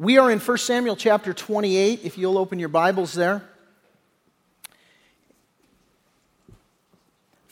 We are in 1 Samuel chapter 28, if you'll open your Bibles there.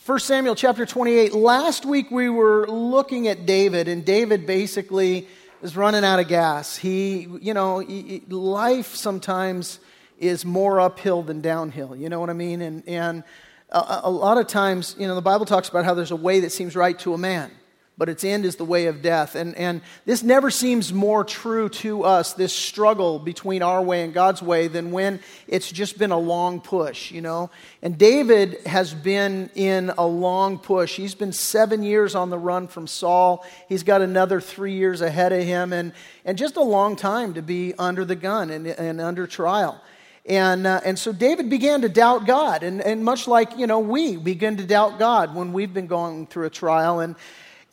1 Samuel chapter 28. Last week we were looking at David, and David basically is running out of gas. He, you know, life sometimes is more uphill than downhill. You know what I mean? And, and a, a lot of times, you know, the Bible talks about how there's a way that seems right to a man but its end is the way of death. And, and this never seems more true to us, this struggle between our way and God's way, than when it's just been a long push, you know? And David has been in a long push. He's been seven years on the run from Saul. He's got another three years ahead of him, and, and just a long time to be under the gun and, and under trial. And, uh, and so David began to doubt God. And, and much like, you know, we begin to doubt God when we've been going through a trial. And,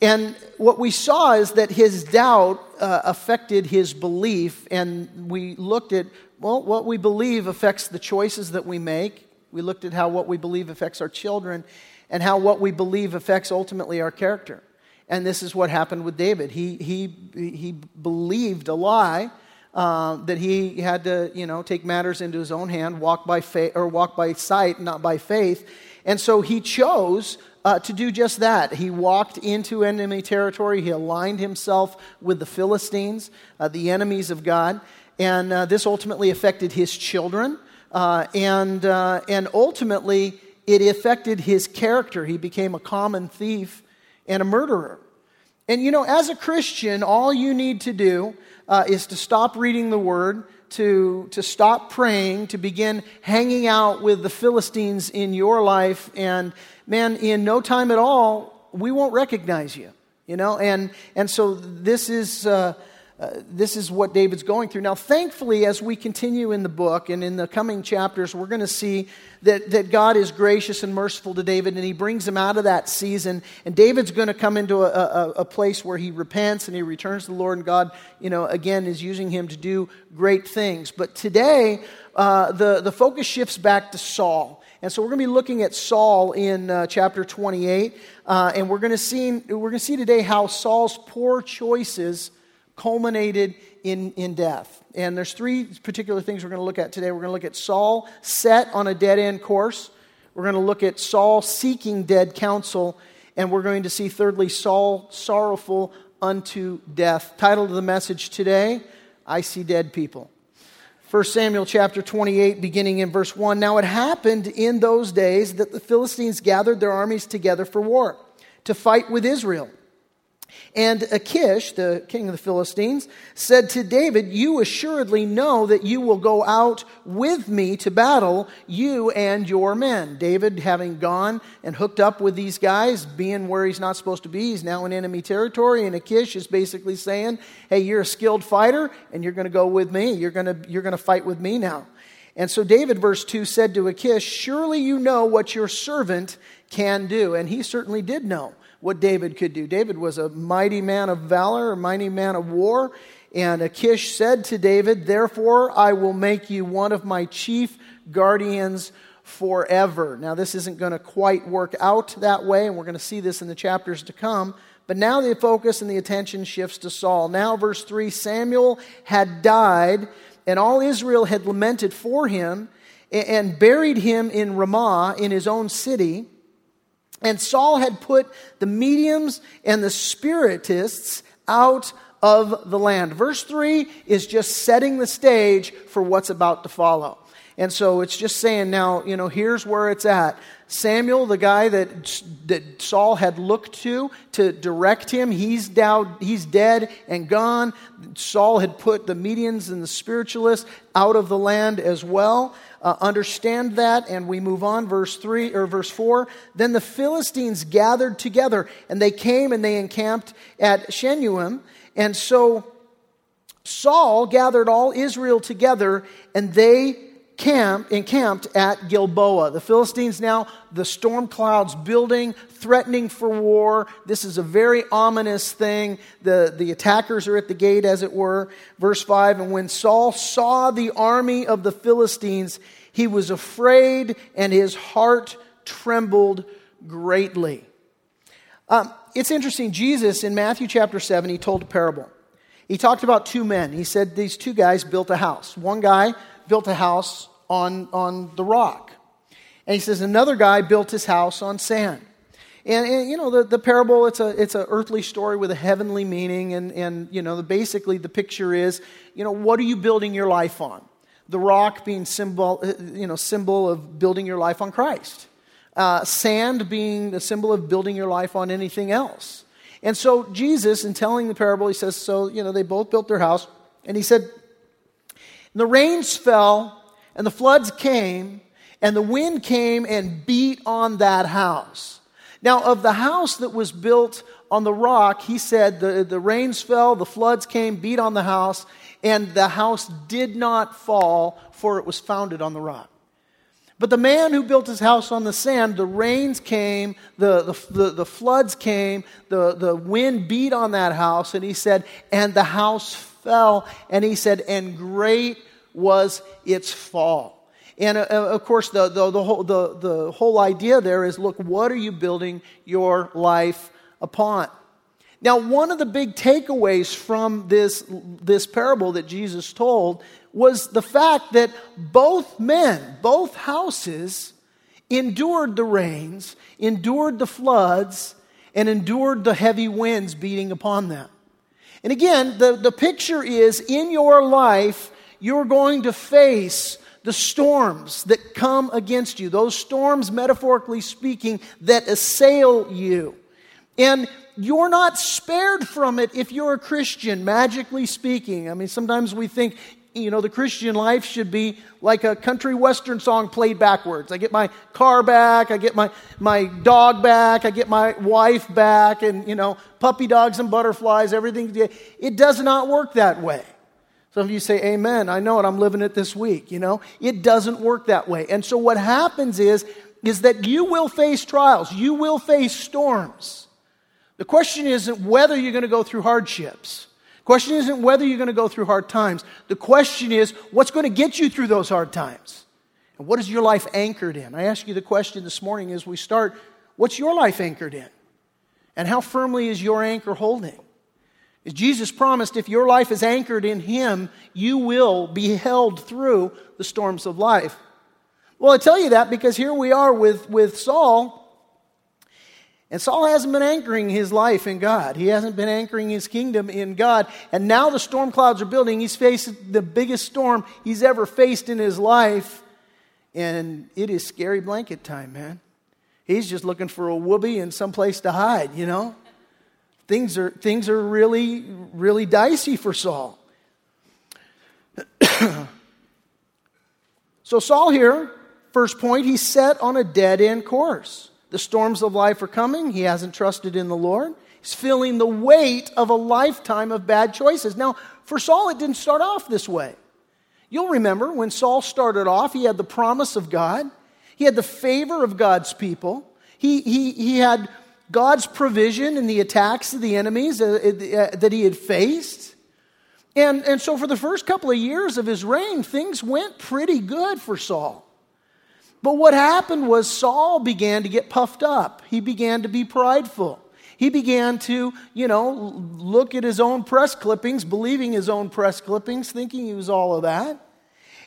and what we saw is that his doubt uh, affected his belief, and we looked at, well, what we believe affects the choices that we make. We looked at how what we believe affects our children, and how what we believe affects ultimately our character. And this is what happened with David. He, he, he believed a lie. Uh, that he had to, you know, take matters into his own hand, walk by faith or walk by sight, not by faith, and so he chose uh, to do just that. He walked into enemy territory. He aligned himself with the Philistines, uh, the enemies of God. And uh, this ultimately affected his children. Uh, and, uh, and ultimately, it affected his character. He became a common thief and a murderer. And you know, as a Christian, all you need to do uh, is to stop reading the Word, to, to stop praying, to begin hanging out with the Philistines in your life, and man, in no time at all, we won't recognize you. You know, and, and so this is, uh, uh, this is what David's going through. Now, thankfully, as we continue in the book and in the coming chapters, we're going to see that, that God is gracious and merciful to David and he brings him out of that season. And David's going to come into a, a, a place where he repents and he returns to the Lord, and God, you know, again, is using him to do great things. But today, uh, the, the focus shifts back to Saul. And so we're going to be looking at Saul in uh, chapter 28, uh, and we're going to see we're going to see today how Saul's poor choices culminated in, in death. And there's three particular things we're going to look at today. We're going to look at Saul set on a dead end course. We're going to look at Saul seeking dead counsel, and we're going to see thirdly Saul sorrowful unto death. Title of the message today: I see dead people. 1 Samuel chapter 28, beginning in verse 1. Now it happened in those days that the Philistines gathered their armies together for war to fight with Israel. And Achish, the king of the Philistines, said to David, You assuredly know that you will go out with me to battle, you and your men. David, having gone and hooked up with these guys, being where he's not supposed to be, he's now in enemy territory. And Achish is basically saying, Hey, you're a skilled fighter, and you're going to go with me. You're going to, you're going to fight with me now. And so David, verse 2, said to Achish, Surely you know what your servant can do. And he certainly did know what David could do. David was a mighty man of valor, a mighty man of war. And Achish said to David, Therefore, I will make you one of my chief guardians forever. Now, this isn't going to quite work out that way, and we're going to see this in the chapters to come. But now the focus and the attention shifts to Saul. Now, verse 3 Samuel had died, and all Israel had lamented for him and buried him in Ramah in his own city. And Saul had put the mediums and the spiritists out of the land. Verse 3 is just setting the stage for what's about to follow. And so it's just saying now, you know, here's where it's at. Samuel, the guy that, that Saul had looked to to direct him, he's, down, he's dead and gone. Saul had put the mediums and the spiritualists out of the land as well uh, understand that, and we move on, verse 3 or verse 4. Then the Philistines gathered together, and they came and they encamped at Shunem. And so Saul gathered all Israel together, and they camp, encamped at Gilboa. The Philistines now, the storm clouds building, threatening for war. This is a very ominous thing. The, the attackers are at the gate, as it were. Verse 5 And when Saul saw the army of the Philistines, he was afraid and his heart trembled greatly. Um, it's interesting. Jesus in Matthew chapter 7, he told a parable. He talked about two men. He said these two guys built a house. One guy built a house on, on the rock. And he says another guy built his house on sand. And, and, you know, the, the parable, it's a it's an earthly story with a heavenly meaning. And, and you know, the, basically the picture is, you know, what are you building your life on? The rock being symbol, uh, you know, symbol of building your life on Christ. Uh, sand being the symbol of building your life on anything else. And so Jesus, in telling the parable, he says, so, you know, they both built their house. And he said, the rains fell and the floods came and the wind came and beat on that house now, of the house that was built on the rock, he said the, the rains fell, the floods came, beat on the house, and the house did not fall, for it was founded on the rock. But the man who built his house on the sand, the rains came, the, the, the, the, floods came, the, the wind beat on that house, and he said, and the house fell. And he said, and great was its fall. And uh, of course, the, the, the, whole, the, the whole idea there is look, what are you building your life upon? Now, one of the big takeaways from this, this parable that Jesus told was the fact that both men, both houses, endured the rains, endured the floods, and endured the heavy winds beating upon them. And again, the, the picture is in your life, you're going to face the storms that come against you, those storms, metaphorically speaking, that assail you. And you're not spared from it if you're a Christian, magically speaking. I mean, sometimes we think, you know, the Christian life should be like a country western song played backwards. I get my car back, I get my, my dog back, I get my wife back, and, you know, puppy dogs and butterflies, everything. It does not work that way. Some of you say, Amen. I know it. I'm living it this week. You know, it doesn't work that way. And so what happens is, is that you will face trials, you will face storms. The question isn't whether you're going to go through hardships. The question isn't whether you're going to go through hard times. The question is what's going to get you through those hard times? And what is your life anchored in? I ask you the question this morning as we start what's your life anchored in? And how firmly is your anchor holding? Jesus promised, if your life is anchored in Him, you will be held through the storms of life. Well, I tell you that because here we are with, with Saul, and Saul hasn't been anchoring his life in God. He hasn't been anchoring his kingdom in God. And now the storm clouds are building. He's facing the biggest storm he's ever faced in his life. And it is scary blanket time, man. He's just looking for a whoopee and some place to hide, you know? Things are, things are really, really dicey for Saul. so, Saul here, first point, he's set on a dead end course. The storms of life are coming. He hasn't trusted in the Lord. He's feeling the weight of a lifetime of bad choices. Now, for Saul, it didn't start off this way. You'll remember when Saul started off, he had the promise of God, he had the favor of God's people, he, he, he had God's provision in the attacks of the enemies uh, uh, that he had faced. And, and so, for the first couple of years of his reign, things went pretty good for Saul. But what happened was Saul began to get puffed up. He began to be prideful. He began to, you know, look at his own press clippings, believing his own press clippings, thinking he was all of that.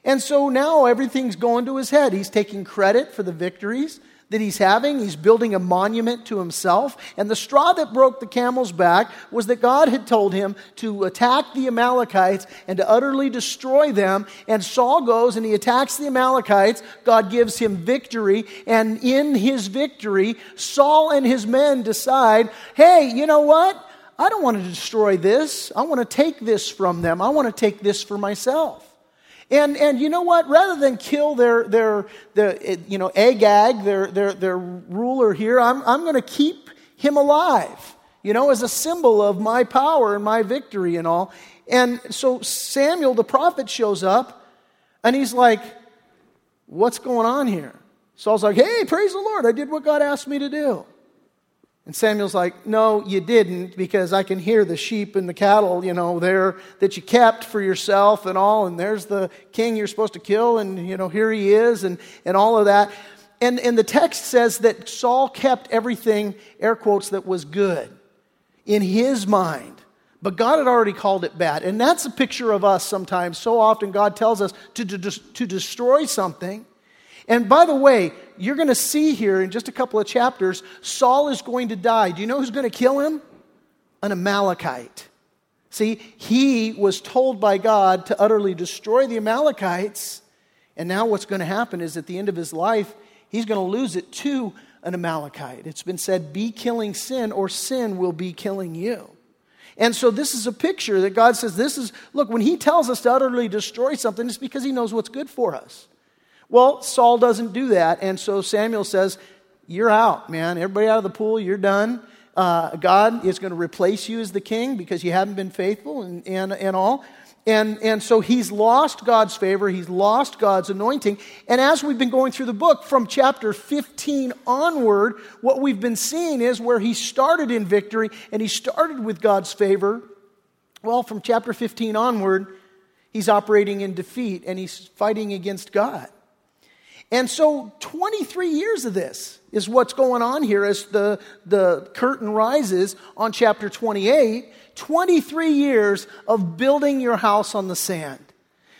And so now everything's going to his head. He's taking credit for the victories that he's having. He's building a monument to himself. And the straw that broke the camel's back was that God had told him to attack the Amalekites and to utterly destroy them. And Saul goes and he attacks the Amalekites. God gives him victory. And in his victory, Saul and his men decide hey, you know what? I don't want to destroy this. I want to take this from them. I want to take this for myself. And, and you know what? Rather than kill their, their, their you know, Agag, their, their, their ruler here, I'm, I'm going to keep him alive, you know, as a symbol of my power and my victory and all. And so Samuel, the prophet, shows up and he's like, What's going on here? Saul's like, Hey, praise the Lord. I did what God asked me to do. And Samuel's like, No, you didn't, because I can hear the sheep and the cattle, you know, there that you kept for yourself and all. And there's the king you're supposed to kill, and, you know, here he is, and, and all of that. And, and the text says that Saul kept everything, air quotes, that was good in his mind. But God had already called it bad. And that's a picture of us sometimes. So often, God tells us to, to, to destroy something. And by the way, you're going to see here in just a couple of chapters, Saul is going to die. Do you know who's going to kill him? An Amalekite. See, he was told by God to utterly destroy the Amalekites. And now what's going to happen is at the end of his life, he's going to lose it to an Amalekite. It's been said, be killing sin, or sin will be killing you. And so this is a picture that God says, this is, look, when he tells us to utterly destroy something, it's because he knows what's good for us. Well, Saul doesn't do that. And so Samuel says, You're out, man. Everybody out of the pool, you're done. Uh, God is going to replace you as the king because you haven't been faithful and, and, and all. And, and so he's lost God's favor, he's lost God's anointing. And as we've been going through the book from chapter 15 onward, what we've been seeing is where he started in victory and he started with God's favor. Well, from chapter 15 onward, he's operating in defeat and he's fighting against God. And so 23 years of this is what's going on here as the, the curtain rises on chapter 28. 23 years of building your house on the sand.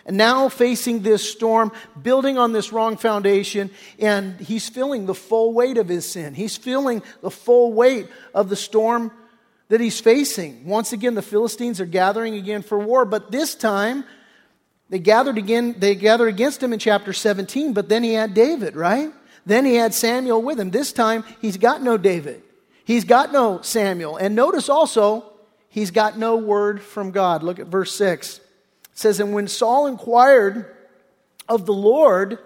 And now facing this storm, building on this wrong foundation, and he's feeling the full weight of his sin. He's feeling the full weight of the storm that he's facing. Once again, the Philistines are gathering again for war, but this time they gathered again, they gathered against him in chapter 17, but then he had David, right? Then he had Samuel with him. This time he's got no David. He's got no Samuel. And notice also, he's got no word from God. Look at verse 6. It says, And when Saul inquired of the Lord,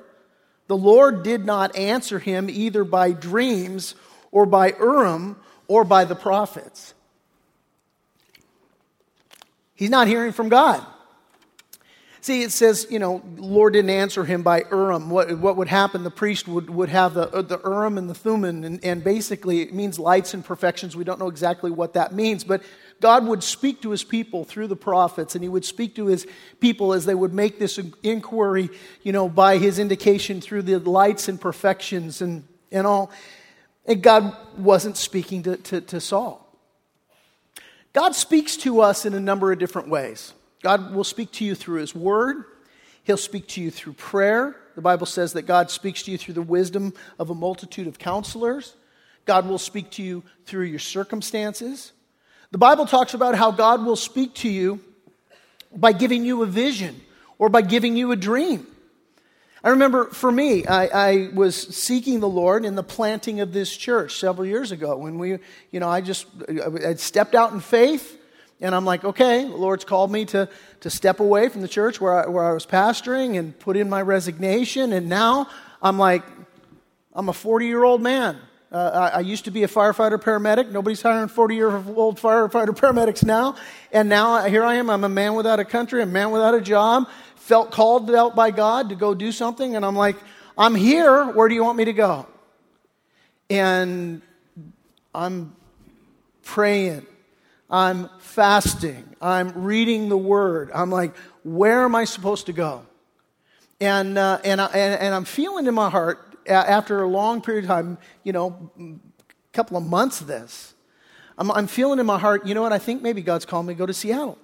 the Lord did not answer him either by dreams or by Urim or by the prophets. He's not hearing from God. See, it says, you know, Lord didn't answer him by Urim. What, what would happen? The priest would, would have the, uh, the Urim and the Thummim, and, and basically it means lights and perfections. We don't know exactly what that means, but God would speak to his people through the prophets, and he would speak to his people as they would make this inquiry, you know, by his indication through the lights and perfections and, and all. And God wasn't speaking to, to, to Saul. God speaks to us in a number of different ways. God will speak to you through His Word. He'll speak to you through prayer. The Bible says that God speaks to you through the wisdom of a multitude of counselors. God will speak to you through your circumstances. The Bible talks about how God will speak to you by giving you a vision or by giving you a dream. I remember for me, I, I, was seeking the Lord in the planting of this church several years ago when we, you know, I just I stepped out in faith and I'm like, okay, the Lord's called me to, to step away from the church where I, where I was pastoring and put in my resignation. And now I'm like, I'm a 40 year old man. Uh, I, I, used to be a firefighter paramedic. Nobody's hiring 40 year old firefighter paramedics now. And now here I am. I'm a man without a country, a man without a job. Felt called out by God to go do something. And I'm like, I'm here. Where do you want me to go? And I'm praying I'm fasting, I'm reading the word. I'm like, where am I supposed to go? And, uh, and, I, and, and I'm feeling in my heart, after a long period of time, you know, a couple of months of this, I'm, I'm feeling in my heart, you know what, I think maybe God's calling me to go to Seattle.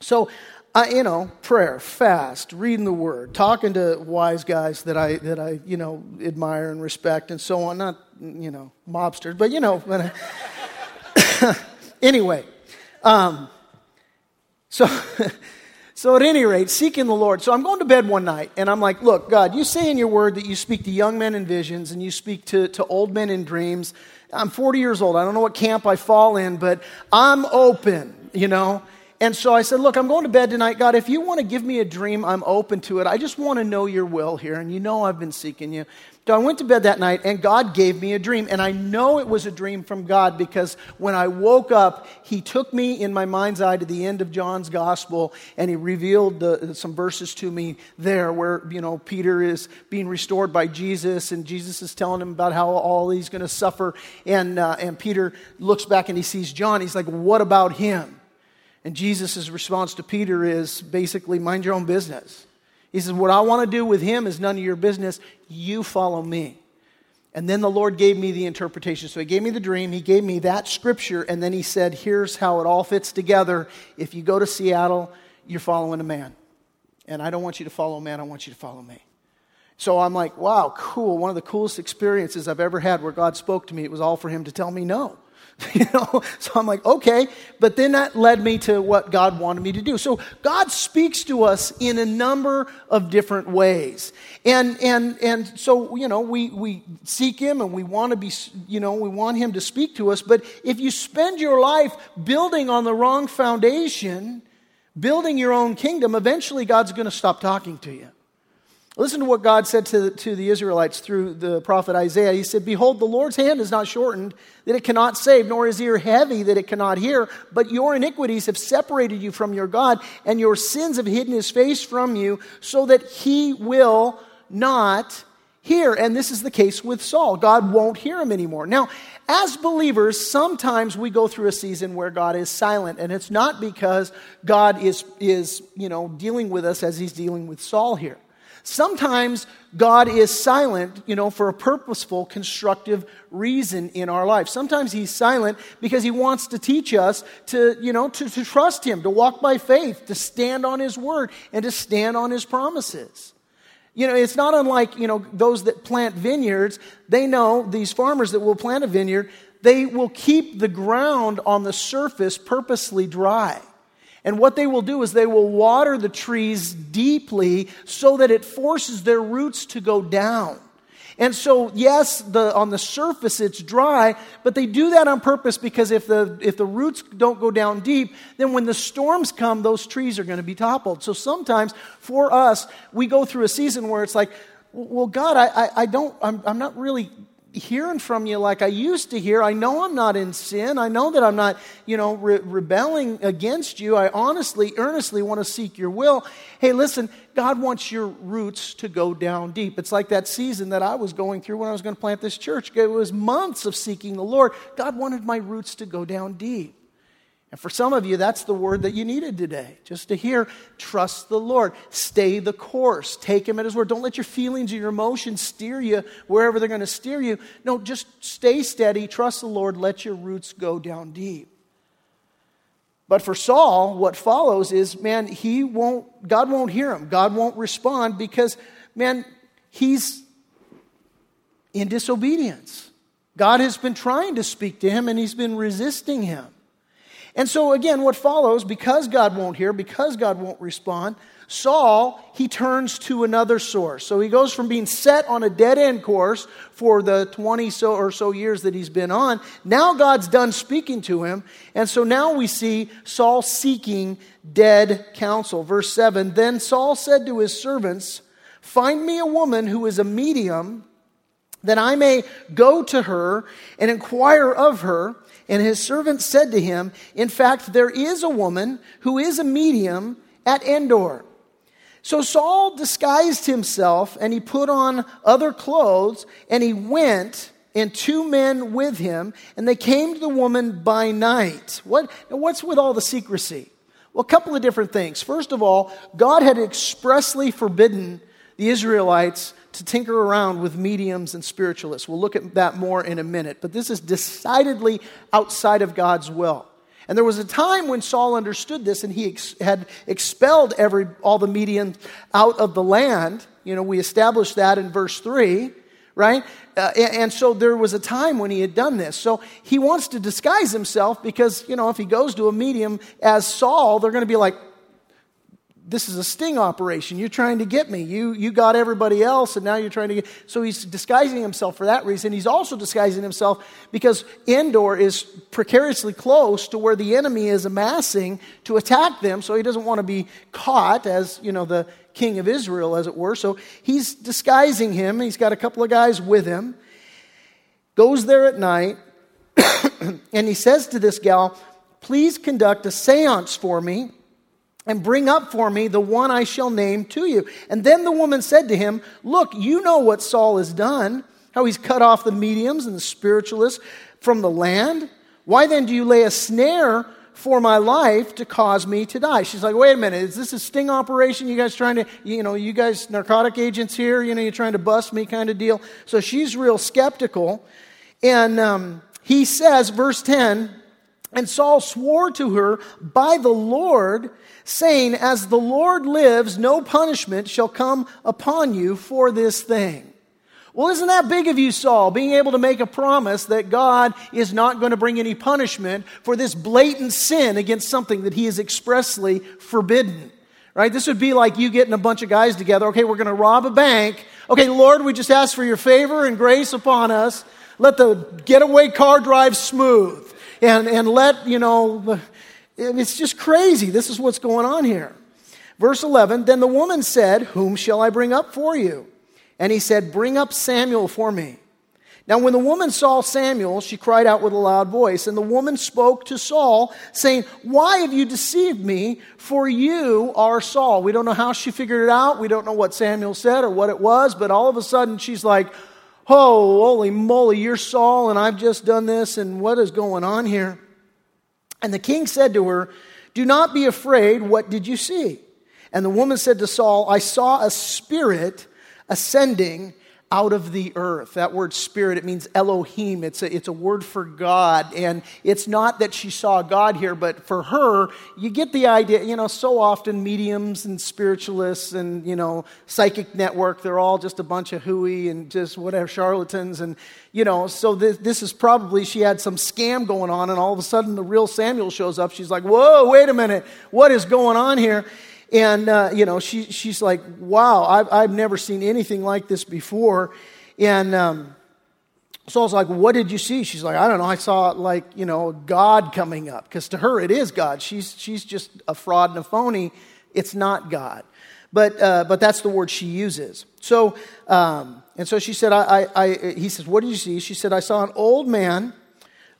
So, I, you know, prayer, fast, reading the Word, talking to wise guys that I that I you know admire and respect, and so on. Not you know mobsters, but you know. Anyway, um, so, so at any rate, seeking the Lord. So I'm going to bed one night and I'm like, look, God, you say in your word that you speak to young men in visions and you speak to, to old men in dreams. I'm 40 years old. I don't know what camp I fall in, but I'm open, you know. And so I said, Look, I'm going to bed tonight. God, if you want to give me a dream, I'm open to it. I just want to know your will here. And you know I've been seeking you. So I went to bed that night and God gave me a dream. And I know it was a dream from God because when I woke up, He took me in my mind's eye to the end of John's gospel and He revealed the, some verses to me there where, you know, Peter is being restored by Jesus and Jesus is telling him about how all he's going to suffer. And, uh, and Peter looks back and he sees John. He's like, What about him? And Jesus' response to Peter is basically, Mind your own business. He says, What I want to do with him is none of your business. You follow me. And then the Lord gave me the interpretation. So he gave me the dream, he gave me that scripture, and then he said, Here's how it all fits together. If you go to Seattle, you're following a man. And I don't want you to follow a man, I want you to follow me. So I'm like, wow, cool. One of the coolest experiences I've ever had where God spoke to me. It was all for him to tell me no. you know? So i'm like okay. But then that led me to what god wanted me to do. So god speaks to us in a number of different ways. And and and so you know we we seek him and we want to be you know we want him to speak to us. But if you spend your life building on the wrong foundation building your own kingdom eventually god's going to stop talking to you Listen to what God said to, to the Israelites through the prophet Isaiah. He said, Behold, the Lord's hand is not shortened, that it cannot save, nor his ear heavy, that it cannot hear. But your iniquities have separated you from your God, and your sins have hidden his face from you, so that he will not hear. And this is the case with Saul. God won't hear him anymore. Now, as believers, sometimes we go through a season where God is silent, and it's not because God is, is you know, dealing with us as he's dealing with Saul here. Sometimes God is silent, you know, for a purposeful, constructive reason in our life. Sometimes He's silent because He wants to teach us to, you know, to, to trust Him, to walk by faith, to stand on His word, and to stand on His promises. You know, it's not unlike, you know, those that plant vineyards. They know, these farmers that will plant a vineyard, they will keep the ground on the surface purposely dry. And what they will do is they will water the trees deeply so that it forces their roots to go down. And so, yes, the, on the surface it's dry, but they do that on purpose because if the, if the roots don't go down deep, then when the storms come, those trees are going to be toppled. So sometimes for us, we go through a season where it's like, well, God, I, I, I don't, I'm, I'm not really hearing from you like I used to hear. I know I'm not in sin. I know that I'm not, you know, re- rebelling against you. I honestly, earnestly want to seek your will. Hey, listen, God wants your roots to go down deep. It's like that season that I was going through when I was going to plant this church. It was months of seeking the Lord. God wanted my roots to go down deep. And for some of you, that's the word that you needed today. Just to hear, trust the Lord. Stay the course. Take Him at His word. Don't let your feelings or your emotions steer you wherever they're going to steer you. No, just stay steady. Trust the Lord. Let your roots go down deep. But for Saul, what follows is, man, he won't, God won't hear him. God won't respond because, man, he's in disobedience. God has been trying to speak to him and he's been resisting him. And so, again, what follows, because God won't hear, because God won't respond, Saul, he turns to another source. So he goes from being set on a dead end course for the 20 so or so years that he's been on. Now God's done speaking to him. And so now we see Saul seeking dead counsel. Verse 7 Then Saul said to his servants, Find me a woman who is a medium, that I may go to her and inquire of her. And his servant said to him, In fact, there is a woman who is a medium at Endor. So Saul disguised himself and he put on other clothes and he went and two men with him and they came to the woman by night. What, what's with all the secrecy? Well, a couple of different things. First of all, God had expressly forbidden the Israelites to tinker around with mediums and spiritualists. We'll look at that more in a minute. But this is decidedly outside of God's will. And there was a time when Saul understood this and he ex- had expelled every, all the mediums out of the land. You know, we established that in verse 3, right? Uh, and, so there was a time when he had done this. So he wants to disguise himself because, you know, if he goes to a medium as Saul, they're going to be like, this is a sting operation. You're trying to get me. You, you got everybody else, and now you're trying to get. So he's disguising himself for that reason. He's also disguising himself because Endor is precariously close to where the enemy is amassing to attack them. So he doesn't want to be caught as, you know, the king of Israel, as it were. So he's disguising him. He's got a couple of guys with him. Goes there at night, and he says to this gal, Please conduct a seance for me and bring up for me the one I shall name to you. And then the woman said to him, Look, you know what Saul has done, how he's cut off the mediums and the spiritualists from the land. Why then do you lay a snare for my life to cause me to die. She's like, wait a minute, is this a sting operation? You guys trying to, you know, you guys narcotic agents here, you know, you're trying to bust me kind of deal. So she's real skeptical. And um, he says, verse 10, and Saul swore to her by the Lord, saying, As the Lord lives, no punishment shall come upon you for this thing. Well, isn't that big of you, Saul, being able to make a promise that God is not going to bring any punishment for this blatant sin against something that he has expressly forbidden? Right? This would be like you getting a bunch of guys together. Okay, we're going to rob a bank. Okay, Lord, we just ask for your favor and grace upon us. Let the getaway car drive smooth. And, and let, you know, it's just crazy. This is what's going on here. Verse 11 Then the woman said, Whom shall I bring up for you? And he said, Bring up Samuel for me. Now, when the woman saw Samuel, she cried out with a loud voice. And the woman spoke to Saul, saying, Why have you deceived me? For you are Saul. We don't know how she figured it out. We don't know what Samuel said or what it was, but all of a sudden she's like, Oh, holy moly, you're Saul, and I've just done this, and what is going on here? And the king said to her, Do not be afraid. What did you see? And the woman said to Saul, I saw a spirit ascending out of the earth. That word spirit, it means Elohim. It's a, it's a word for God. And it's not that she saw God here, but for her, you get the idea, you know, so often mediums and spiritualists and, you know, psychic network, they're all just a bunch of hooey and just whatever, charlatans. And, you know, so this, this is probably, she had some scam going on, and all of a sudden the real Samuel shows up. She's like, whoa, wait a minute, what is going on here? And, uh, you know, she, she's like, wow, I've, I've never seen anything like this before. And um, so I was like, what did you see? She's like, I don't know. I saw, like, you know, God coming up. Because to her, it is God. She's, she's just a fraud and a phony. It's not God. But, uh, but that's the word she uses. So, um, and so she said, I, I, I, he says, what did you see? She said, I saw an old man.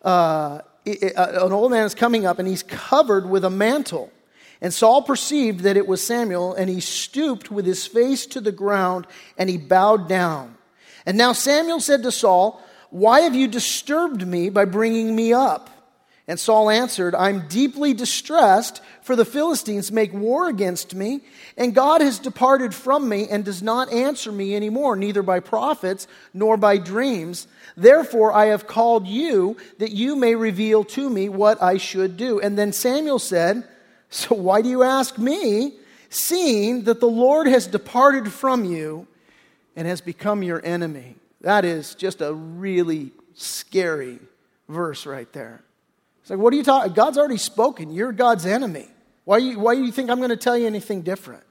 Uh, an old man is coming up and he's covered with a mantle. And Saul perceived that it was Samuel, and he stooped with his face to the ground, and he bowed down. And now Samuel said to Saul, Why have you disturbed me by bringing me up? And Saul answered, I'm deeply distressed, for the Philistines make war against me, and God has departed from me and does not answer me anymore, neither by prophets nor by dreams. Therefore, I have called you that you may reveal to me what I should do. And then Samuel said, so why do you ask me, seeing that the Lord has departed from you and has become your enemy? That is just a really scary verse right there. It's like, what are you talking? God's already spoken. You're God's enemy. Why, you, why do you think I'm going to tell you anything different?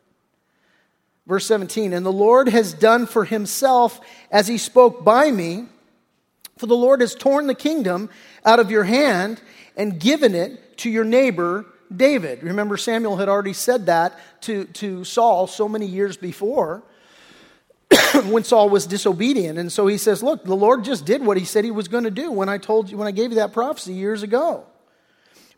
Verse 17, and the Lord has done for himself as he spoke by me, for the Lord has torn the kingdom out of your hand and given it to your neighbor David. Remember, Samuel had already said that to, to Saul so many years before when Saul was disobedient. And so he says, Look, the Lord just did what he said he was going to do when I told you, when I gave you that prophecy years ago.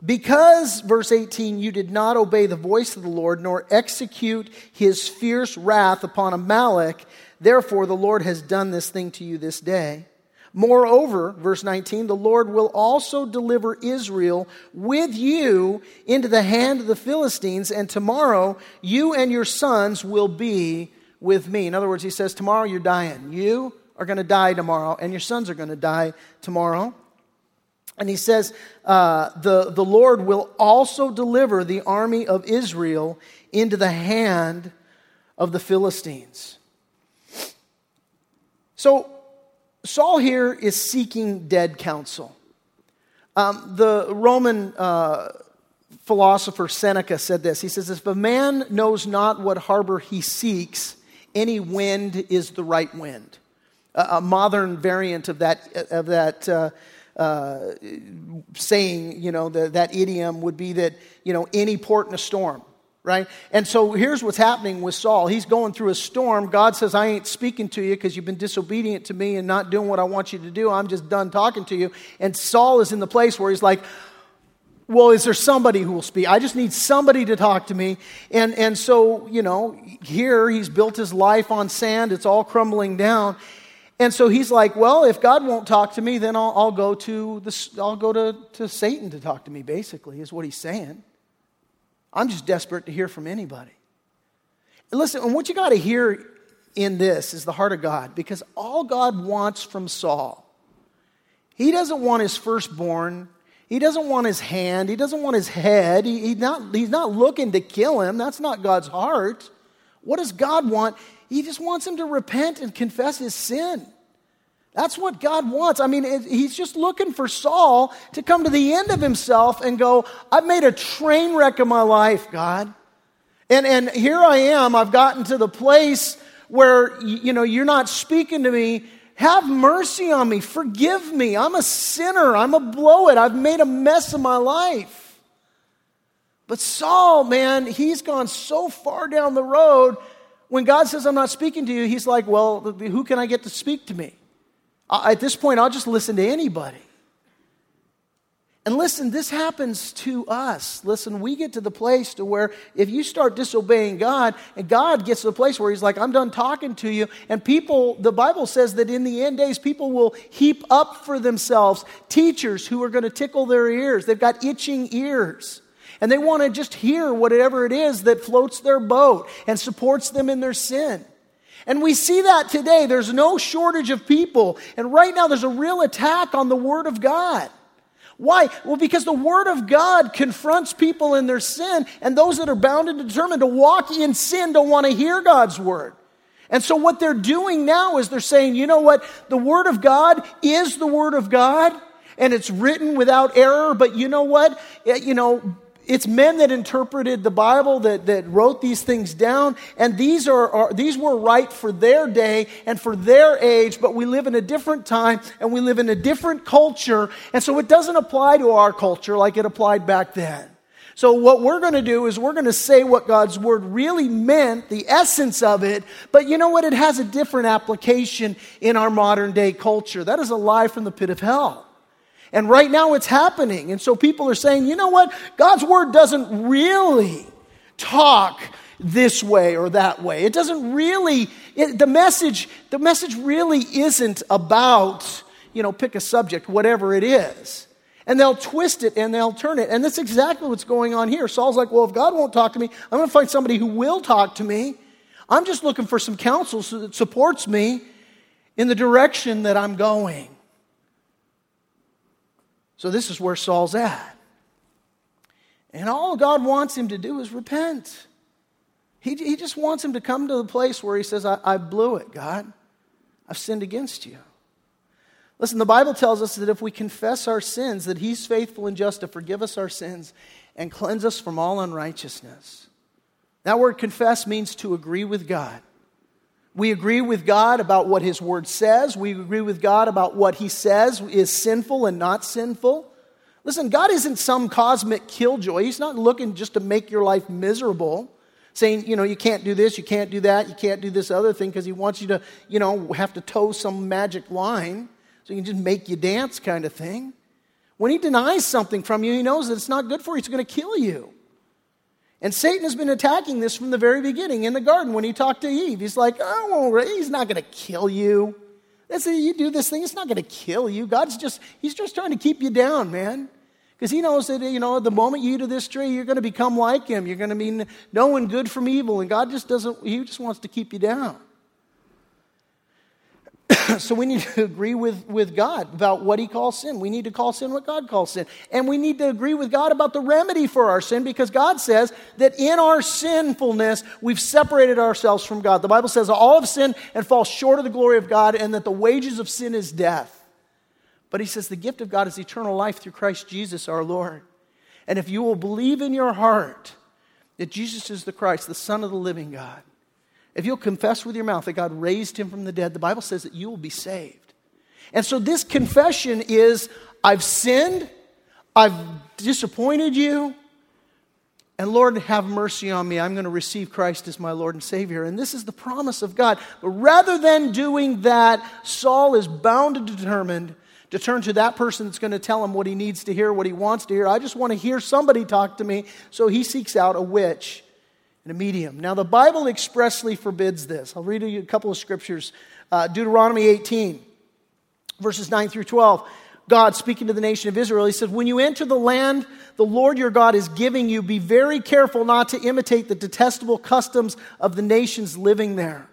Because, verse 18, you did not obey the voice of the Lord, nor execute his fierce wrath upon Amalek, therefore the Lord has done this thing to you this day. Moreover, verse 19, the Lord will also deliver Israel with you into the hand of the Philistines, and tomorrow you and your sons will be with me. In other words, he says, Tomorrow you're dying. You are going to die tomorrow, and your sons are going to die tomorrow. And he says, uh, the, the Lord will also deliver the army of Israel into the hand of the Philistines. So, Saul here is seeking dead counsel. Um, the Roman uh, philosopher Seneca said this. He says, If a man knows not what harbor he seeks, any wind is the right wind. a modern variant of that, of that uh, uh, saying, you know, the, that idiom would be that, you know, any port in a storm right? And so here's what's happening with Saul. He's going through a storm. God says, I ain't speaking to you because you've been disobedient to me and not doing what I want you to do. I'm just done talking to you. And Saul is in the place where he's like, well, is there somebody who will speak? I just need somebody to talk to me. And, and so, you know, here he's built his life on sand, it's all crumbling down. And so he's like, well, if God won't talk to me, then I'll, I'll go, to, the, I'll go to, to Satan to talk to me, basically, is what he's saying. I'm just desperate to hear from anybody. And listen, and what you got to hear in this is the heart of God, because all God wants from Saul, he doesn't want his firstborn. He doesn't want his hand. He doesn't want his head. He, he not, he's not looking to kill him. That's not God's heart. What does God want? He just wants him to repent and confess his sin. That's what God wants. I mean, it, he's just looking for Saul to come to the end of himself and go, I've made a train wreck of my life, God. And, and here I am. I've gotten to the place where, you know, you're not speaking to me. Have mercy on me. Forgive me. I'm a sinner. I'm a blow it. I've made a mess of my life. But Saul, man, he's gone so far down the road when God says, I'm not speaking to you, he's like, Well, who can I get to speak to me? At this point, I'll just listen to anybody. And listen, this happens to us. Listen, we get to the place to where if you start disobeying God, and God gets to the place where He's like, I'm done talking to you, and people, the Bible says that in the end days, people will heap up for themselves teachers who are going to tickle their ears. They've got itching ears. And they want to just hear whatever it is that floats their boat and supports them in their sin. And we see that today. There's no shortage of people. And right now, there's a real attack on the Word of God. Why? Well, because the Word of God confronts people in their sin, and those that are bound and determined to walk in sin don't want to hear God's Word. And so, what they're doing now is they're saying, you know what? The Word of God is the Word of God, and it's written without error, but you know what? Eh, you know, it's men that interpreted the Bible that, that wrote these things down, and these, are, are, these were right for their day and for their age, but we live in a different time and we live in a different culture, and so it doesn't apply to our culture like it applied back then. So, what we're going to do is we're going to say what God's word really meant, the essence of it, but you know what? It has a different application in our modern day culture. That is a lie from the pit of hell. And right now it's happening. And so people are saying, you know what? God's word doesn't really talk this way or that way. It doesn't really, it, the message, the message really isn't about, you know, pick a subject, whatever it is. And they'll twist it and they'll turn it. And that's exactly what's going on here. Saul's like, well, if God won't talk to me, I'm going to find somebody who will talk to me. I'm just looking for some counsel so that supports me in the direction that I'm going. So this is where Saul's at. And all God wants him to do is repent. He, he just wants him to come to the place where he says, I, I blew it, God. I've sinned against you. Listen, the Bible tells us that if we confess our sins, that He's faithful and just to forgive us our sins and cleanse us from all unrighteousness. That word confess means to agree with God. We agree with God about what His Word says. We agree with God about what He says is sinful and not sinful. Listen, God isn't some cosmic killjoy. He's not looking just to make your life miserable, saying, you know, you can't do this, you can't do that, you can't do this other thing because He wants you to, you know, have to toe some magic line so He can just make you dance kind of thing. When He denies something from you, He knows that it's not good for you, it's going to kill you. And Satan has been attacking this from the very beginning in the garden when he talked to Eve. He's like, oh, he's not going to kill you. You do this thing, it's not going to kill you. God's just, he's just trying to keep you down, man. Because he knows that, you know, the moment you eat of this tree, you're going to become like him. You're going to be knowing good from evil. And God just doesn't, he just wants to keep you down. so we need to agree with, with God about what he calls sin. We need to call sin what God calls sin. And we need to agree with God about the remedy for our sin because God says that in our sinfulness, we've separated ourselves from God. The Bible says all have sinned and fall short of the glory of God and that the wages of sin is death. But he says the gift of God is eternal life through Christ Jesus our Lord. And if you will believe in your heart that Jesus is the Christ, the Son of the living God, if you'll confess with your mouth that God raised him from the dead, the Bible says that you will be saved. And so this confession is I've sinned, I've disappointed you, and Lord, have mercy on me. I'm going to receive Christ as my Lord and Savior. And this is the promise of God. But rather than doing that, Saul is bound and determined to turn to that person that's going to tell him what he needs to hear, what he wants to hear. I just want to hear somebody talk to me. So he seeks out a witch and a medium. Now, the Bible expressly forbids this. I'll read you a couple of scriptures. Uh, Deuteronomy 18, verses 9 through 12. God speaking to the nation of Israel, he said, When you enter the land the Lord your God is giving you, be very careful not to imitate the detestable customs of the nations living there.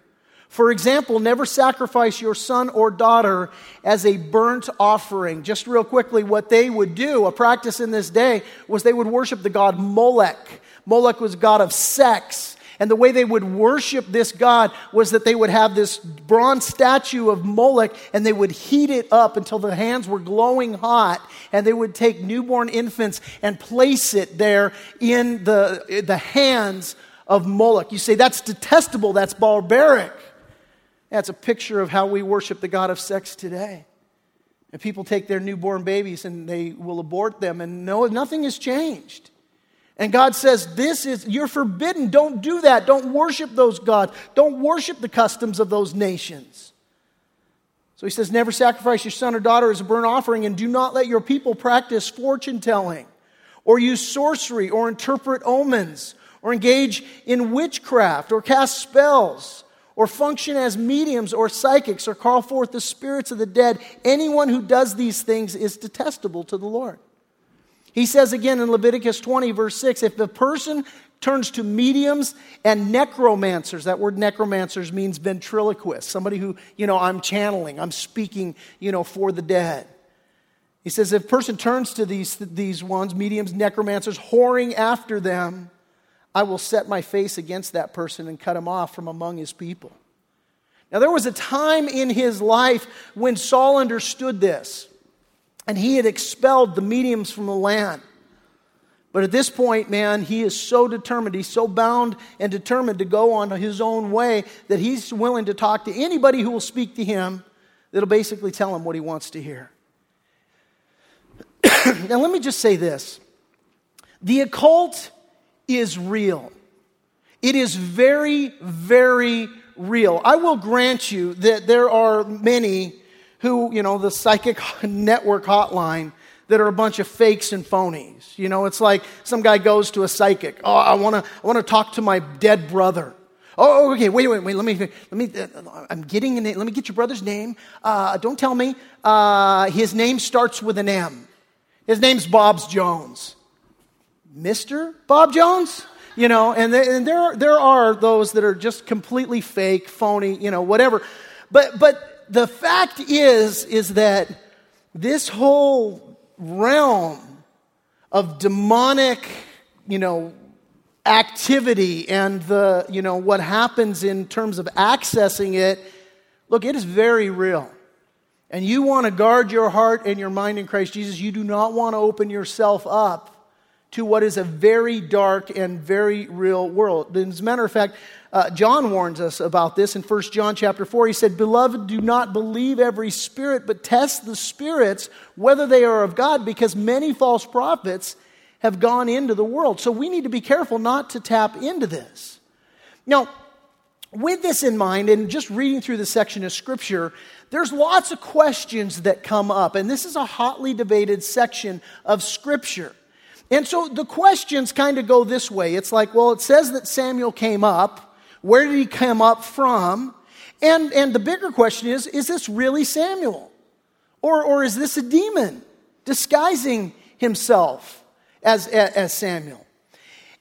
For example, never sacrifice your son or daughter as a burnt offering. Just real quickly, what they would do, a practice in this day, was they would worship the god Molech. Molech was god of sex. And the way they would worship this God was that they would have this bronze statue of Moloch and they would heat it up until the hands were glowing hot. And they would take newborn infants and place it there in the, the hands of Moloch. You say, that's detestable, that's barbaric. That's a picture of how we worship the God of sex today. And people take their newborn babies and they will abort them, and no, nothing has changed. And God says, This is, you're forbidden. Don't do that. Don't worship those gods. Don't worship the customs of those nations. So he says, Never sacrifice your son or daughter as a burnt offering, and do not let your people practice fortune telling, or use sorcery, or interpret omens, or engage in witchcraft, or cast spells, or function as mediums or psychics, or call forth the spirits of the dead. Anyone who does these things is detestable to the Lord. He says again in Leviticus 20, verse 6 if the person turns to mediums and necromancers, that word necromancers means ventriloquist, somebody who, you know, I'm channeling, I'm speaking, you know, for the dead. He says if a person turns to these, these ones, mediums, necromancers, whoring after them, I will set my face against that person and cut him off from among his people. Now, there was a time in his life when Saul understood this. And he had expelled the mediums from the land. But at this point, man, he is so determined, he's so bound and determined to go on his own way that he's willing to talk to anybody who will speak to him that'll basically tell him what he wants to hear. now, let me just say this the occult is real, it is very, very real. I will grant you that there are many who, you know, the psychic network hotline that are a bunch of fakes and phonies. You know, it's like some guy goes to a psychic. Oh, I want to I want to talk to my dead brother. Oh, okay. Wait, wait, wait. Let me, let me. Uh, I'm getting a name. Let me get your brother's name. Uh, don't tell me. Uh, his name starts with an M. His name's Bob's Jones. Mister Bob Jones. You know, and, and there there are those that are just completely fake, phony. You know, whatever. But but the fact is, is that this whole realm of demonic, you know, activity and the, you know, what happens in terms of accessing it, look, it is very real. And you want to guard your heart and your mind in Christ Jesus. You do not want to open yourself up to what is a very dark and very real world. As a matter of fact, uh, John warns us about this in 1 John chapter 4. He said, Beloved, do not believe every spirit, but test the spirits whether they are of God, because many false prophets have gone into the world. So we need to be careful not to tap into this. Now, with this in mind, and just reading through the section of Scripture, there's lots of questions that come up. And this is a hotly debated section of Scripture. And so the questions kind of go this way. It's like, well, it says that Samuel came up. Where did he come up from? And, and the bigger question is is this really Samuel? Or, or is this a demon disguising himself as, as Samuel?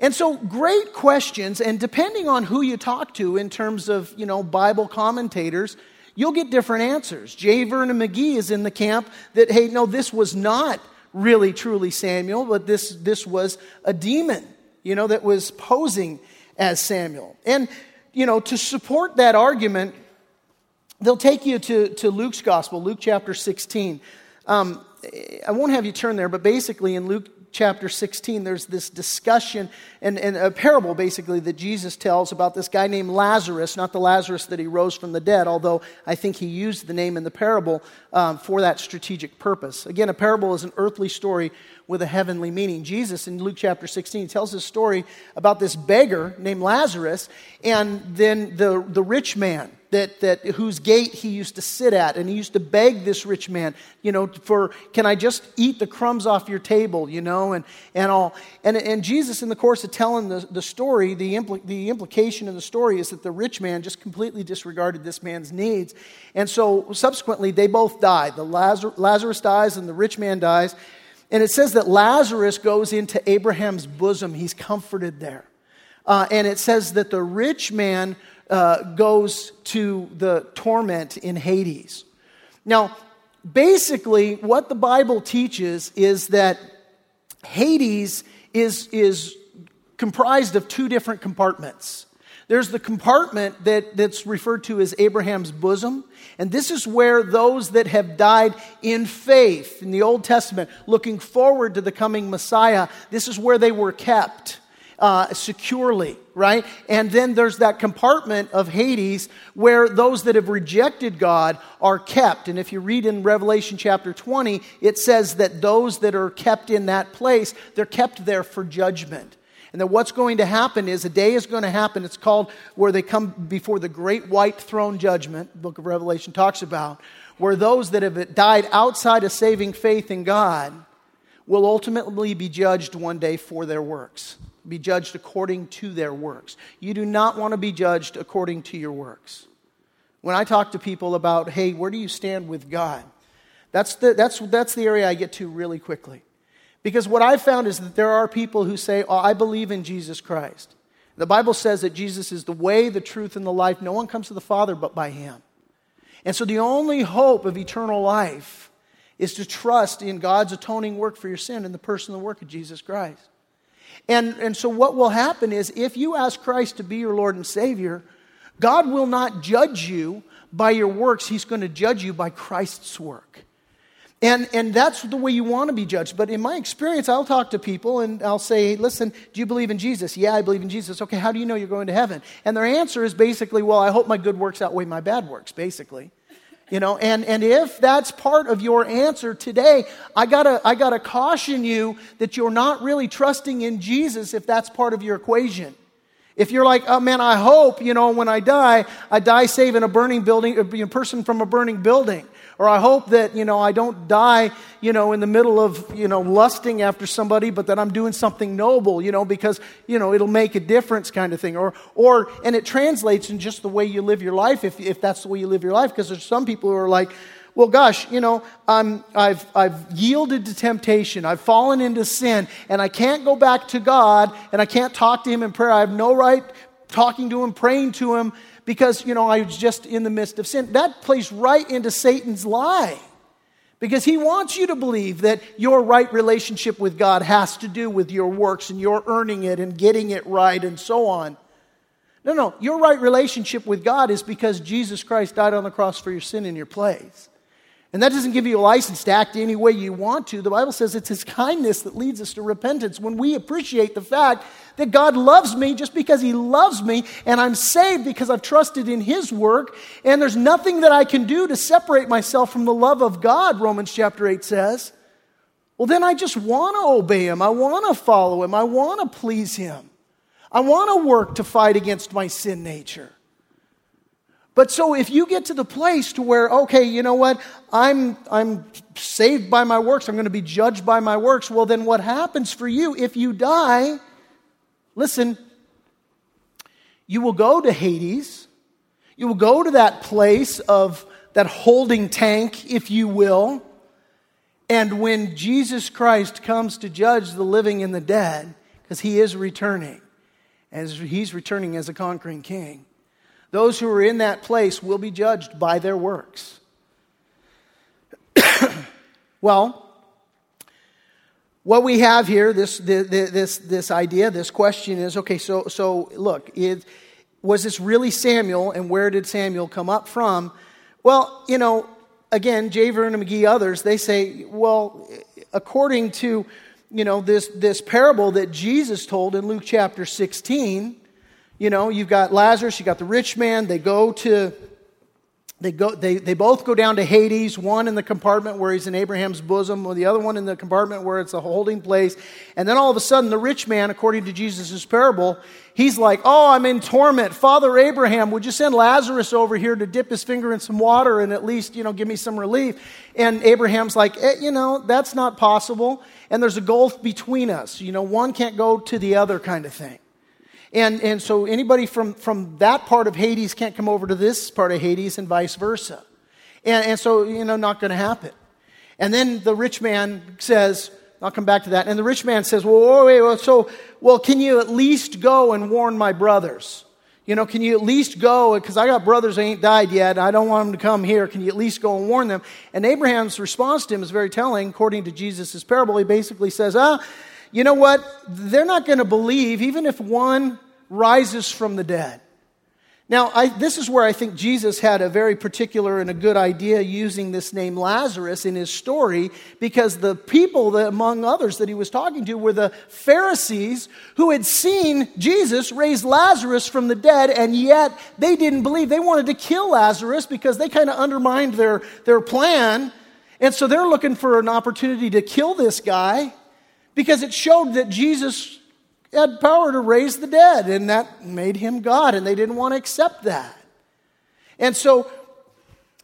And so, great questions, and depending on who you talk to in terms of, you know, Bible commentators, you'll get different answers. J. Vernon McGee is in the camp that, hey, no, this was not really truly Samuel, but this, this was a demon, you know, that was posing as Samuel. And you know, to support that argument, they'll take you to, to Luke's gospel, Luke chapter 16. Um, I won't have you turn there, but basically in Luke chapter 16, there's this discussion and, and, a parable basically that Jesus tells about this guy named Lazarus, not the Lazarus that he rose from the dead, although I think he used the name in the parable um, for that strategic purpose. Again, a parable is an earthly story with a heavenly meaning. Jesus in Luke chapter 16 tells this story about this beggar named Lazarus and then the, the rich man that, that whose gate he used to sit at. And he used to beg this rich man you know for can i just eat the crumbs off your table? you know and, and all. And, and jesus in the course of telling the, the story the, impl- the implication of the story is that the rich man just completely disregarded this man's needs. And so subsequently they both die. The lazarus dies and the rich man dies and it says that lazarus goes into abraham's bosom he's comforted there uh, and it says that the rich man uh, goes to the torment in Hades. Now, basically, what the Bible teaches is that Hades is, is comprised of two different compartments. There's the compartment that, that's referred to as Abraham's bosom, and this is where those that have died in faith in the Old Testament, looking forward to the coming Messiah, this is where they were kept uh, securely, right? And then there's that compartment of Hades where those that have rejected God are kept. And if you read in Revelation chapter 20, it says that those that are kept in that place, they're kept there for judgment. And that what's going to happen is a day is going to happen. It's called where they come before the great white throne judgment, book of Revelation talks about, where those that have died outside of saving faith in God will ultimately be judged one day for their works be judged according to their works. You do not want to be judged according to your works. When I talk to people about, hey, where do you stand with God? That's the, that's, that's the area I get to really quickly. Because what I've found is that there are people who say, oh, I believe in Jesus Christ. The Bible says that Jesus is the way, the truth, and the life. No one comes to the Father but by Him. And so the only hope of eternal life is to trust in God's atoning work for your sin and the person and the work of Jesus Christ. And, and so, what will happen is if you ask Christ to be your Lord and Savior, God will not judge you by your works, He's going to judge you by Christ's work. And, and that's the way you want to be judged. But in my experience, I'll talk to people and I'll say, listen, do you believe in Jesus? Yeah, I believe in Jesus. Okay, how do you know you're going to heaven? And their answer is basically, well, I hope my good works outweigh my bad works, basically. You know, and, and if that's part of your answer today, I gotta, I gotta caution you that you're not really trusting in Jesus if that's part of your equation. If you're like, oh man, I hope, you know, when I die, I die saving a burning building, a person from a burning building. Or I hope that, you know, I don't die, you know, in the middle of, you know, lusting after somebody, but that I'm doing something noble, you know, because, you know, it'll make a difference kind of thing. Or, or, and it translates in just the way you live your life, if, if that's the way you live your life, because there's some people who are like, well, gosh, you know, I'm, I've, I've yielded to temptation. I've fallen into sin, and I can't go back to God, and I can't talk to Him in prayer. I have no right talking to Him, praying to Him, because, you know, I was just in the midst of sin. That plays right into Satan's lie. Because he wants you to believe that your right relationship with God has to do with your works and your earning it and getting it right and so on. No, no. Your right relationship with God is because Jesus Christ died on the cross for your sin in your place. And that doesn't give you a license to act any way you want to. The Bible says it's His kindness that leads us to repentance. When we appreciate the fact that God loves me just because He loves me, and I'm saved because I've trusted in His work, and there's nothing that I can do to separate myself from the love of God, Romans chapter 8 says, well, then I just want to obey Him. I want to follow Him. I want to please Him. I want to work to fight against my sin nature. But so if you get to the place to where, okay, you know what, I'm, I'm saved by my works, I'm going to be judged by my works, well, then what happens for you if you die? Listen, you will go to Hades. You will go to that place of that holding tank, if you will. And when Jesus Christ comes to judge the living and the dead, because he is returning, as he's returning as a conquering king, those who are in that place will be judged by their works. well, what we have here, this, this, this idea, this question is okay, so, so look, it, was this really Samuel, and where did Samuel come up from? Well, you know, again, J. Vernon McGee, others, they say, well, according to, you know, this, this parable that Jesus told in Luke chapter 16, you know, you've got Lazarus, you've got the rich man. They go to they, go, they, they both go down to Hades, one in the compartment where he's in Abraham's bosom, or the other one in the compartment where it's a holding place. And then all of a sudden, the rich man, according to Jesus' parable, he's like, Oh, I'm in torment. Father Abraham, would you send Lazarus over here to dip his finger in some water and at least, you know, give me some relief? And Abraham's like, eh, You know, that's not possible. And there's a gulf between us. You know, one can't go to the other kind of thing. And, and so anybody from, from that part of Hades can't come over to this part of Hades and vice versa. And, and so, you know, not going to happen. And then the rich man says, I'll come back to that. And the rich man says, well, wait, so, well, can you at least go and warn my brothers? You know, can you at least go? Because I got brothers that ain't died yet. I don't want them to come here. Can you at least go and warn them? And Abraham's response to him is very telling. According to Jesus' parable, he basically says, ah, you know what? They're not going to believe, even if one rises from the dead. Now, I, this is where I think Jesus had a very particular and a good idea using this name Lazarus in his story, because the people, that, among others, that he was talking to were the Pharisees who had seen Jesus raise Lazarus from the dead, and yet they didn't believe. They wanted to kill Lazarus because they kind of undermined their, their plan. And so they're looking for an opportunity to kill this guy because it showed that Jesus had power to raise the dead, and that made him God, and they didn't want to accept that. And so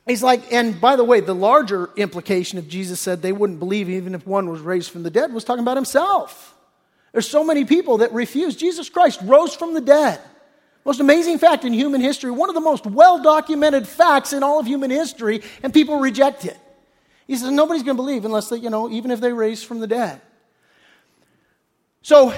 he's like, and by the way, the larger implication of Jesus said they wouldn't believe even if one was raised from the dead was talking about himself. There's so many people that refuse. Jesus Christ rose from the dead. Most amazing fact in human history, one of the most well documented facts in all of human history, and people reject it. He says nobody's going to believe unless they, you know, even if they raise from the dead. So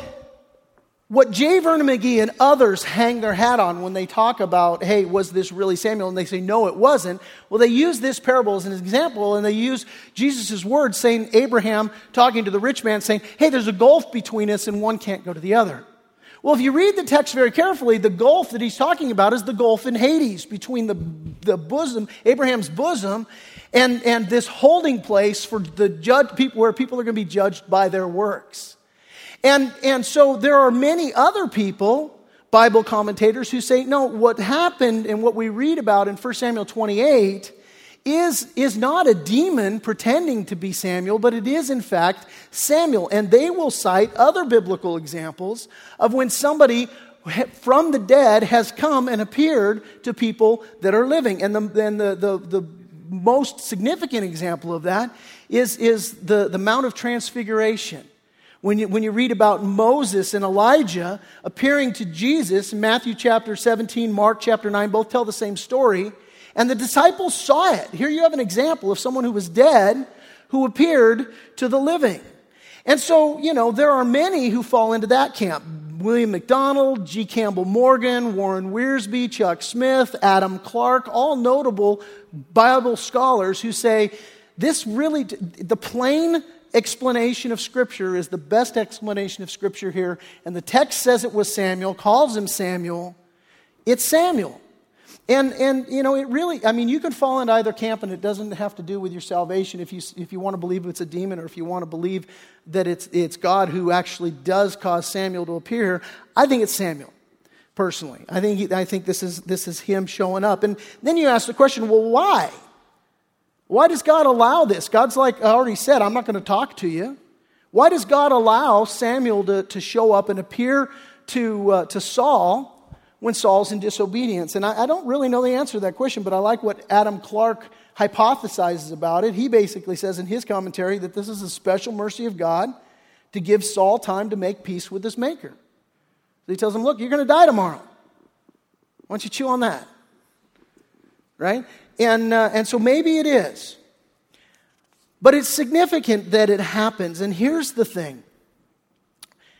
what J. Vernon McGee and others hang their hat on when they talk about, hey, was this really Samuel? And they say, no, it wasn't. Well, they use this parable as an example, and they use Jesus' words saying, Abraham talking to the rich man, saying, hey, there's a gulf between us, and one can't go to the other. Well, if you read the text very carefully, the gulf that he's talking about is the gulf in Hades between the, the bosom, Abraham's bosom, and, and this holding place for the judge, people, where people are going to be judged by their works. And, and so there are many other people, Bible commentators, who say, no, what happened and what we read about in 1 Samuel 28 is, is not a demon pretending to be Samuel, but it is in fact Samuel. And they will cite other biblical examples of when somebody from the dead has come and appeared to people that are living. And the, and the, the, the most significant example of that is, is the, the Mount of Transfiguration. When you, when you read about Moses and Elijah appearing to Jesus, Matthew chapter 17, Mark chapter 9, both tell the same story. And the disciples saw it. Here you have an example of someone who was dead who appeared to the living. And so, you know, there are many who fall into that camp. William MacDonald, G. Campbell Morgan, Warren Wiersbe, Chuck Smith, Adam Clarke, all notable Bible scholars who say this really, the plain explanation of Scripture is the best explanation of Scripture here. And the text says it was Samuel, calls him Samuel. It's Samuel. And, and, you know, it really, I mean, you can fall into either camp and it doesn't have to do with your salvation if you, if you want to believe it's a demon or if you want to believe that it's, it's God who actually does cause Samuel to appear. I think it's Samuel, personally. I think, he, I think this, is, this is him showing up. And then you ask the question, well, why? Why does God allow this? God's like I already said, I'm not going to talk to you. Why does God allow Samuel to, to show up and appear to, uh, to Saul when Saul's in disobedience? And I, I don't really know the answer to that question, but I like what Adam Clarke hypothesizes about it. He basically says in his commentary that this is a special mercy of God to give Saul time to make peace with his maker. So he tells him, Look, you're going to die tomorrow. Why don't you chew on that? Right? And, uh, and so maybe it is. But it's significant that it happens. And here's the thing.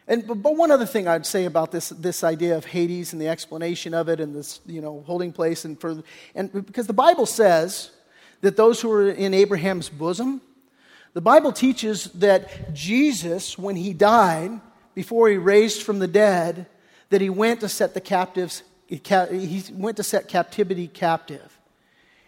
And, but one other thing I'd say about this, this idea of Hades and the explanation of it and this, you know, holding place and for, and because the Bible says that those who are in Abraham's bosom, the Bible teaches that Jesus, when he died, before he raised from the dead, that he went to set the captives, he went to set captivity captive.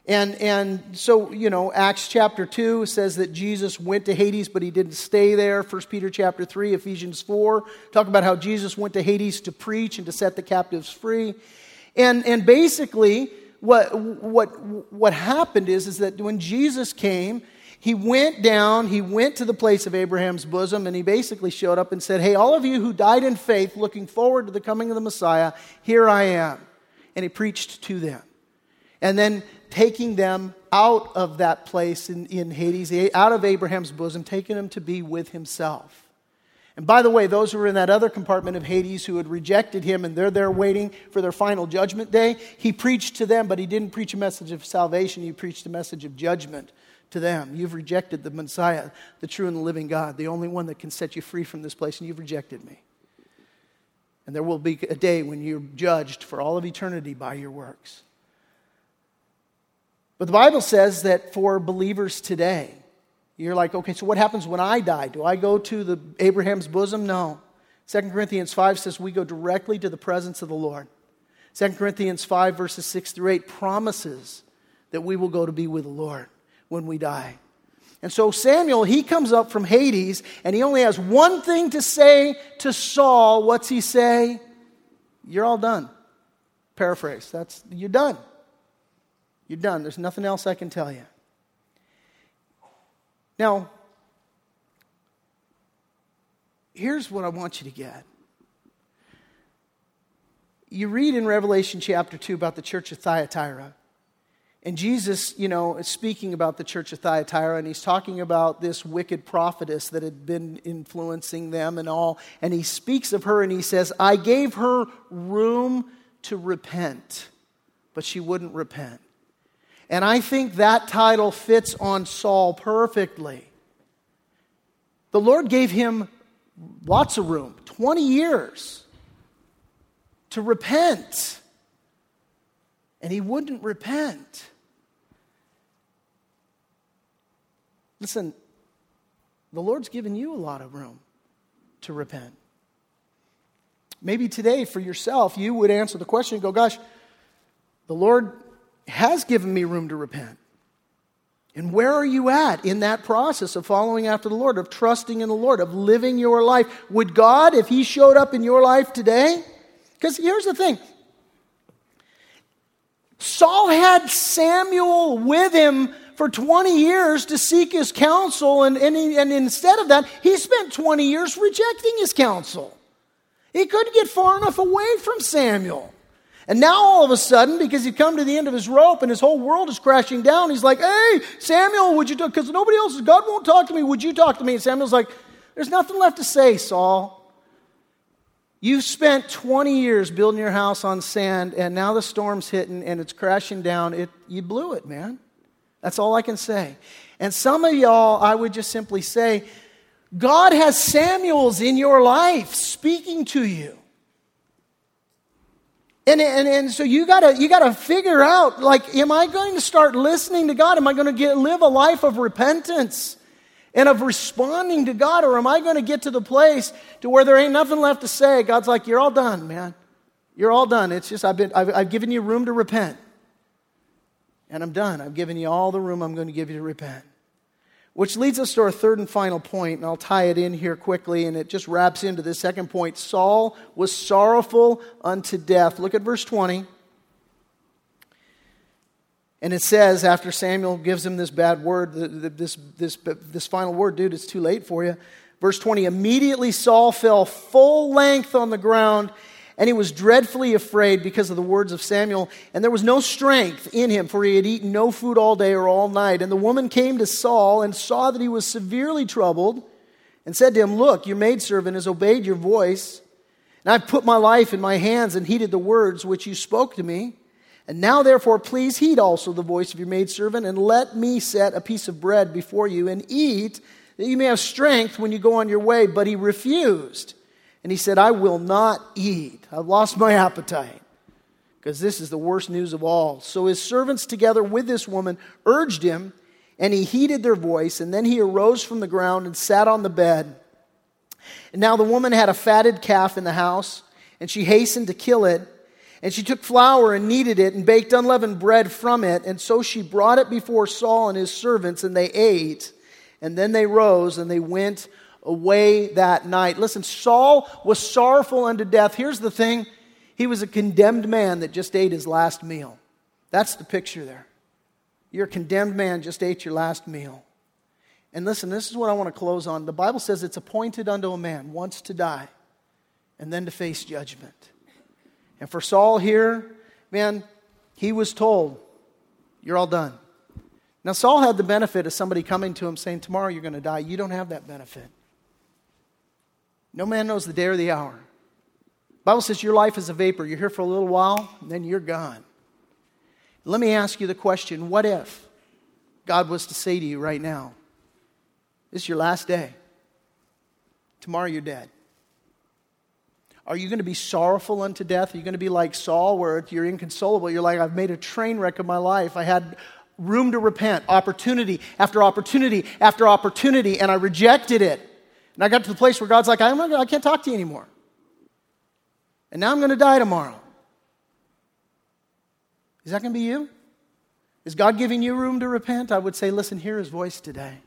And, and so, you know, Acts chapter 2 says that Jesus went to Hades, but he didn't stay there. 1 Peter chapter 3, Ephesians 4 talk about how Jesus went to Hades to preach and to set the captives free. And, and basically, what, what, what happened is, is that when Jesus came, he went down, he went to the place of Abraham's bosom, and he basically showed up and said, Hey, all of you who died in faith, looking forward to the coming of the Messiah, here I am. And he preached to them. And then taking them out of that place in, in Hades, out of Abraham's bosom, taking them to be with himself. And by the way, those who were in that other compartment of Hades who had rejected him and they're there waiting for their final judgment day, he preached to them, but he didn't preach a message of salvation. He preached a message of judgment to them. You've rejected the Messiah, the true and the living God, the only one that can set you free from this place, and you've rejected me. And there will be a day when you're judged for all of eternity by your works. But the Bible says that for believers today, you're like, okay, so what happens when I die? Do I go to the Abraham's bosom? No. 2 Corinthians 5 says we go directly to the presence of the Lord. 2 Corinthians 5, verses 6 through 8 promises that we will go to be with the Lord when we die. And so Samuel, he comes up from Hades and he only has one thing to say to Saul. What's he say? You're all done. Paraphrase. That's you're done. You're done. There's nothing else I can tell you. Now, here's what I want you to get. You read in Revelation chapter 2 about the church of Thyatira. And Jesus, you know, is speaking about the church of Thyatira, and he's talking about this wicked prophetess that had been influencing them and all. And he speaks of her and he says, I gave her room to repent, but she wouldn't repent. And I think that title fits on Saul perfectly. The Lord gave him lots of room 20 years to repent. And he wouldn't repent. Listen, the Lord's given you a lot of room to repent. Maybe today, for yourself, you would answer the question and go, Gosh, the Lord has given me room to repent. And where are you at in that process of following after the Lord, of trusting in the Lord, of living your life? Would God, if He showed up in your life today? Because here's the thing Saul had Samuel with him for 20 years to seek his counsel, and, and, he, and instead of that, he spent 20 years rejecting his counsel. He couldn't get far enough away from Samuel. And now all of a sudden, because he'd come to the end of his rope and his whole world is crashing down, he's like, hey, Samuel, would you talk? Because nobody else, God won't talk to me. Would you talk to me? And Samuel's like, there's nothing left to say, Saul. You've spent 20 years building your house on sand, and now the storm's hitting and it's crashing down. It, you blew it, man. That's all I can say. And some of y'all, I would just simply say, God has Samuels in your life speaking to you. And, and, and so you gotta, you gotta figure out, like, am I going to start listening to God? Am I going to get, live a life of repentance and of responding to God? Or am I going to get to the place to where there ain't nothing left to say? God's like, you're all done, man. You're all done. It's just, I've, been, I've, I've given you room to repent. And I'm done. I've given you all the room I'm going to give you to repent. Which leads us to our third and final point, and I'll tie it in here quickly, and it just wraps into the second point. Saul was sorrowful unto death. Look at verse 20. And it says, after Samuel gives him this bad word, this, this, this final word, dude, it's too late for you. Verse 20 Immediately Saul fell full length on the ground and he was dreadfully afraid because of the words of Samuel, and there was no strength in him, for he had eaten no food all day or all night. And the woman came to Saul and saw that he was severely troubled, and said to him, Look, your maidservant has obeyed your voice, and I've put my life in my hands and heeded the words which you spoke to me. And now, therefore, please heed also the voice of your maidservant, and let me set a piece of bread before you, and eat, that you may have strength when you go on your way. But he refused. And he said, I will not eat. I've lost my appetite because this is the worst news of all. So his servants, together with this woman, urged him, and he heeded their voice. And then he arose from the ground and sat on the bed. And now the woman had a fatted calf in the house, and she hastened to kill it. And she took flour and kneaded it and baked unleavened bread from it. And so she brought it before Saul and his servants, and they ate. And then they rose and they went away that night. Listen, Saul was sorrowful unto death. Here's the thing he was a condemned man that just ate his last meal. That's the picture there. You're a condemned man, just ate your last meal. And listen, this is what I want to close on. The Bible says it's appointed unto a man once to die and then to face judgment. And for Saul here, man, he was told, You're all done. Now, Saul had the benefit of somebody coming to him saying, Tomorrow you're going to die. You don't have that benefit. No man knows the day or the hour. The Bible says your life is a vapor. You're here for a little while, and then you're gone. Let me ask you the question what if God was to say to you right now, This is your last day. Tomorrow you're dead. Are you going to be sorrowful unto death? Are you going to be like Saul, where you're inconsolable? You're like, I've made a train wreck of my life. I had room to repent, opportunity after opportunity after opportunity, and I rejected it. And I got to the place where God's like, I'm not, I can't talk to you anymore. And now I'm going to die tomorrow. Is that going to be you? Is God giving you room to repent? I would say, listen, hear his voice today.